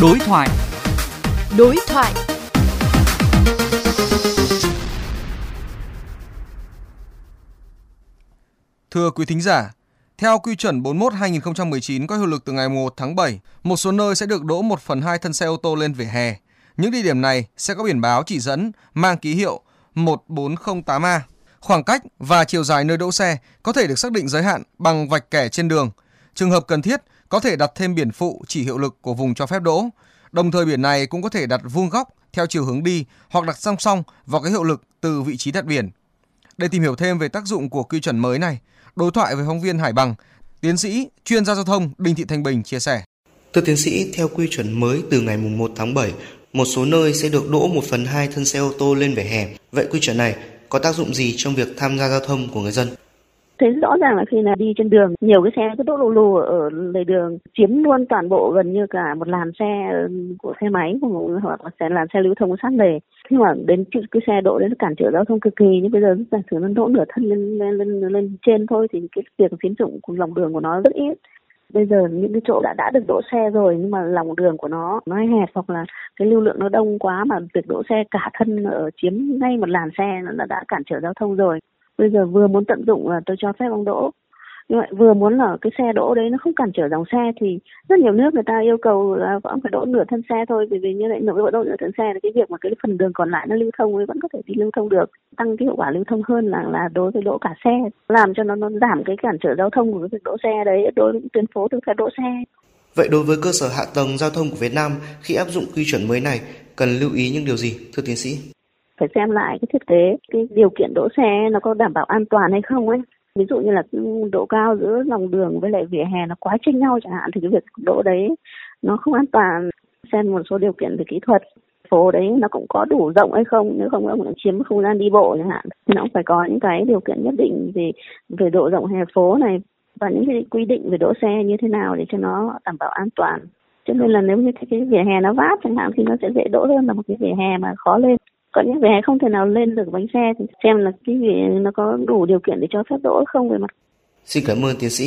Đối thoại. Đối thoại. Thưa quý thính giả, theo quy chuẩn 41-2019 có hiệu lực từ ngày 1 tháng 7, một số nơi sẽ được đỗ 1 phần 2 thân xe ô tô lên vỉa hè. Những địa điểm này sẽ có biển báo chỉ dẫn mang ký hiệu 1408A. Khoảng cách và chiều dài nơi đỗ xe có thể được xác định giới hạn bằng vạch kẻ trên đường. Trường hợp cần thiết, có thể đặt thêm biển phụ chỉ hiệu lực của vùng cho phép đỗ. Đồng thời biển này cũng có thể đặt vuông góc theo chiều hướng đi hoặc đặt song song vào cái hiệu lực từ vị trí đặt biển. Để tìm hiểu thêm về tác dụng của quy chuẩn mới này, đối thoại với phóng viên Hải Bằng, tiến sĩ chuyên gia giao thông Đinh Thị Thanh Bình chia sẻ. Thưa tiến sĩ, theo quy chuẩn mới từ ngày 1 tháng 7, một số nơi sẽ được đỗ 1 phần 2 thân xe ô tô lên vỉa hè. Vậy quy chuẩn này có tác dụng gì trong việc tham gia giao thông của người dân? Thấy rõ ràng là khi là đi trên đường nhiều cái xe cứ đỗ lù lù ở lề đường chiếm luôn toàn bộ gần như cả một làn xe của xe máy hoặc là xe làn xe lưu thông sát lề khi mà đến cái xe đỗ đến cản trở giao thông cực kỳ nhưng bây giờ giả sử nó đỗ nửa thân lên lên lên, lên trên thôi thì cái việc tiến dụng của lòng đường của nó rất ít. Bây giờ những cái chỗ đã đã được đỗ xe rồi nhưng mà lòng đường của nó nó hẹp hoặc là cái lưu lượng nó đông quá mà việc đỗ xe cả thân ở chiếm ngay một làn xe nó đã, đã cản trở giao thông rồi bây giờ vừa muốn tận dụng là tôi cho phép ông đỗ. Nhưng mà vừa muốn là cái xe đỗ đấy nó không cản trở dòng xe thì rất nhiều nước người ta yêu cầu là ông phải đỗ nửa thân xe thôi, bởi vì như vậy nửa đỗ nửa thân xe là cái việc mà cái phần đường còn lại nó lưu thông ấy vẫn có thể đi lưu thông được, tăng cái hiệu quả lưu thông hơn là là đối với đỗ cả xe. Làm cho nó nó giảm cái cản trở giao thông của cái việc đỗ xe đấy, đối với tuyến phố được phép đỗ xe. Vậy đối với cơ sở hạ tầng giao thông của Việt Nam, khi áp dụng quy chuẩn mới này, cần lưu ý những điều gì, thưa tiến sĩ? Phải xem lại cái thiết kế cái điều kiện đỗ xe nó có đảm bảo an toàn hay không ấy. Ví dụ như là độ cao giữa lòng đường với lại vỉa hè nó quá chênh nhau chẳng hạn, thì cái việc đỗ đấy nó không an toàn. Xem một số điều kiện về kỹ thuật, phố đấy nó cũng có đủ rộng hay không, nếu không nó cũng chiếm không gian đi bộ chẳng hạn. Thì nó cũng phải có những cái điều kiện nhất định về về độ rộng hè phố này và những cái quy định về đỗ xe như thế nào để cho nó đảm bảo an toàn. Cho nên là nếu như cái vỉa hè nó vát chẳng hạn thì nó sẽ dễ đỗ hơn là một cái vỉa hè mà khó lên còn những vỉa hè không thể nào lên được bánh xe thì xem là cái vỉa nó có đủ điều kiện để cho phép đỗ không về mặt. Xin cảm ơn tiến sĩ.